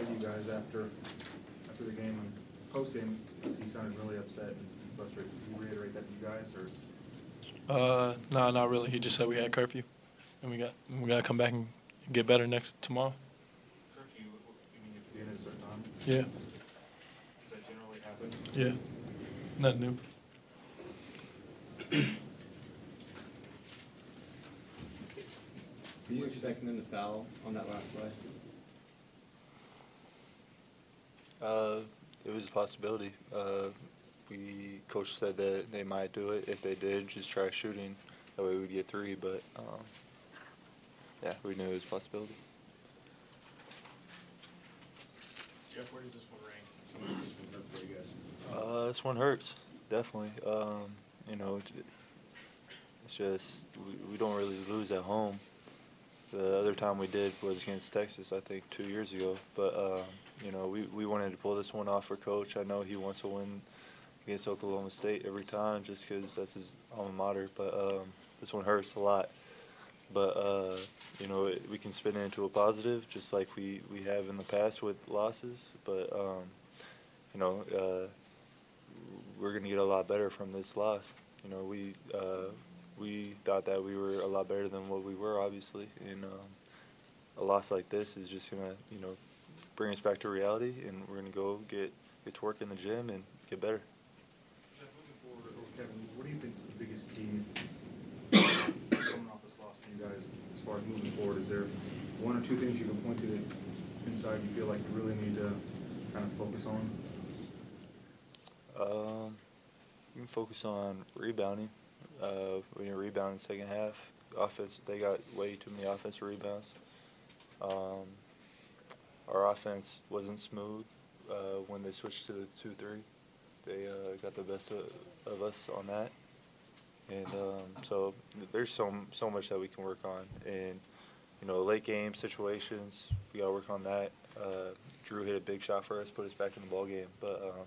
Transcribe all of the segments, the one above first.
say to you guys after, after the game and post-game? He sounded really upset and frustrated. Did you reiterate that to you guys, or? Uh, no, not really. He just said we had curfew, and we got we got to come back and get better next tomorrow. Curfew, you mean you have to be in at a certain time? Yeah, Does that generally happen? yeah, nothing new. Were you expecting them to foul on that last play? Uh, it was a possibility. Uh, we coach said that they might do it. If they did, just try shooting. That way we'd get three. But um, yeah, we knew it was a possibility. Jeff, where does this one rank? Does this one hurt for you guys? Uh, this one hurts definitely. Um, you know, it's just we, we don't really lose at home. The other time we did was against Texas, I think, two years ago. But um, you know, we, we wanted to pull this one off for coach. I know he wants to win against Oklahoma State every time, just because that's his alma mater. But um, this one hurts a lot. But uh, you know, it, we can spin it into a positive, just like we, we have in the past with losses. But um, you know, uh, we're to get a lot better from this loss. You know, we uh, we thought that we were a lot better than what we were, obviously, and um, a loss like this is just going to you know bring us back to reality, and we're going to go get get to work in the gym and get better. Jeff, looking forward, Kevin, what do you think is the biggest key coming off this loss for you guys as far as moving forward? Is there one or two things you can point to that inside you feel like you really need to kind of focus on? Um, you can focus on rebounding. Uh, when you rebound in the second half, offense they got way too many offensive rebounds. Um, our offense wasn't smooth uh, when they switched to the two-three. They uh, got the best of, of us on that, and um, so there's so so much that we can work on. And you know, late game situations, we got to work on that. Uh, Drew hit a big shot for us, put us back in the ball game, but. Um,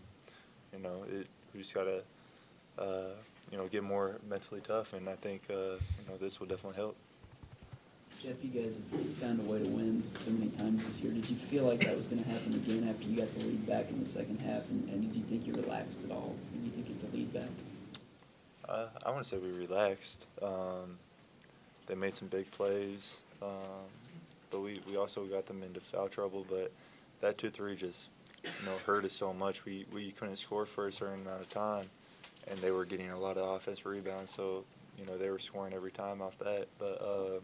you know, it, we just gotta, uh, you know, get more mentally tough, and I think, uh, you know, this will definitely help. Jeff, you guys have found a way to win so many times this year. Did you feel like that was going to happen again after you got the lead back in the second half? And, and did you think you relaxed at all when you did get the lead back? Uh, I want to say we relaxed. Um, they made some big plays, um, but we, we also got them into foul trouble. But that two three just, you know, hurt us so much. We we couldn't score for a certain amount of time, and they were getting a lot of offense rebounds. So you know they were scoring every time off that. But uh,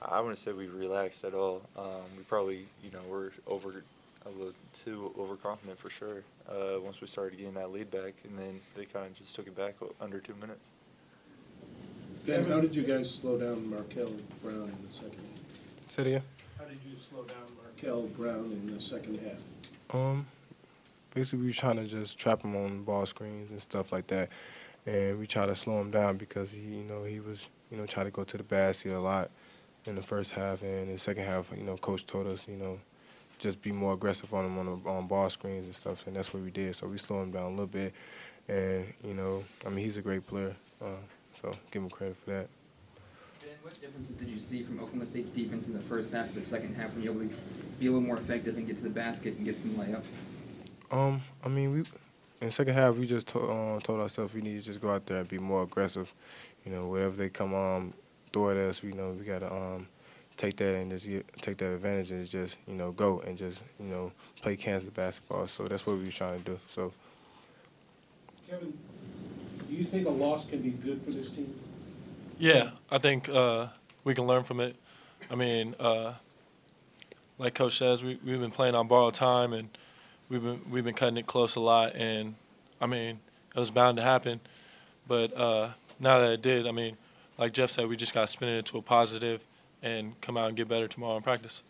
I wouldn't say we relaxed at all. Um, we probably you know were over a little too overconfident for sure. Uh, once we started getting that lead back, and then they kind of just took it back under two minutes. Ben, how did you guys slow down Markel Brown in the second? Say it again. How did you slow down Markel Brown in the second half? Um, basically, we were trying to just trap him on ball screens and stuff like that, and we try to slow him down because he, you know, he was, you know, trying to go to the basket a lot in the first half, and in the second half, you know, coach told us, you know, just be more aggressive on him on, the, on ball screens and stuff, and that's what we did. So we slowed him down a little bit, and you know, I mean, he's a great player, uh, so give him credit for that. What differences did you see from Oklahoma State's defense in the first half to the second half when you were able to be a little more effective and get to the basket and get some layups? Um, I mean, we in the second half we just to, uh, told ourselves we need to just go out there and be more aggressive. You know, whatever they come um throw at us, we know we gotta um take that and just get, take that advantage and just you know go and just you know play Kansas basketball. So that's what we were trying to do. So Kevin, do you think a loss can be good for this team? Yeah, I think uh, we can learn from it. I mean, uh, like Coach says, we we've been playing on borrowed time, and we've been we've been cutting it close a lot. And I mean, it was bound to happen. But uh, now that it did, I mean, like Jeff said, we just got to spin it into a positive and come out and get better tomorrow in practice.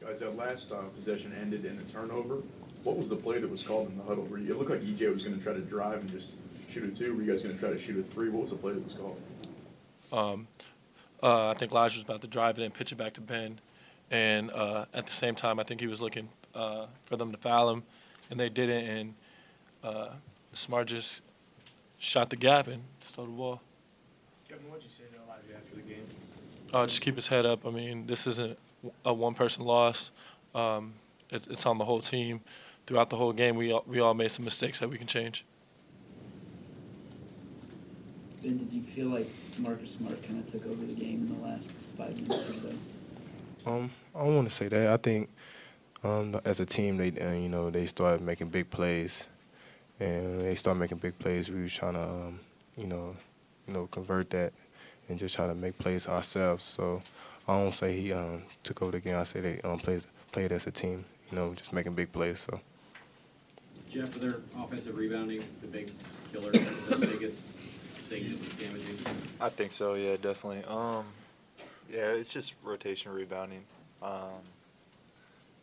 Guys, that last uh, possession ended in a turnover. What was the play that was called in the huddle? Where you, it looked like EJ was going to try to drive and just shoot a two. Were you guys going to try to shoot a three? What was the play that was called? Um, uh, I think Lige was about to drive it and pitch it back to Ben, and uh, at the same time, I think he was looking uh, for them to foul him, and they didn't. And uh, Smart just shot the gap and stole the ball. Kevin, what'd you say to Elijah after the game? Uh, just keep his head up. I mean, this isn't a one-person loss. Um, it's, it's on the whole team. Throughout the whole game, we all, we all made some mistakes that we can change. Ben, did you feel like Marcus Smart kind of took over the game in the last five minutes or so? Um, I don't want to say that. I think um, as a team, they uh, you know they started making big plays, and they started making big plays. We was trying to um, you know you know convert that and just try to make plays ourselves. So I don't say he um, took over the game. I say they um, plays played as a team. You know, just making big plays. So. Jeff, for their offensive rebounding, the big killer, the biggest thing that was damaging. I think so. Yeah, definitely. Um, yeah, it's just rotation rebounding. Um,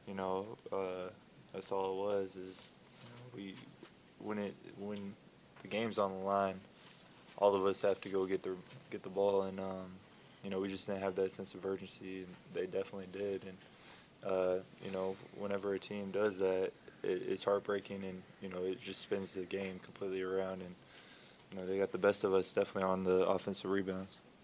you know, uh, that's all it was. Is we when it when the game's on the line, all of us have to go get the get the ball, and um, you know we just didn't have that sense of urgency, and they definitely did. And uh, you know, whenever a team does that, it, it's heartbreaking, and you know it just spins the game completely around. And you know they got the best of us definitely on the offensive rebounds.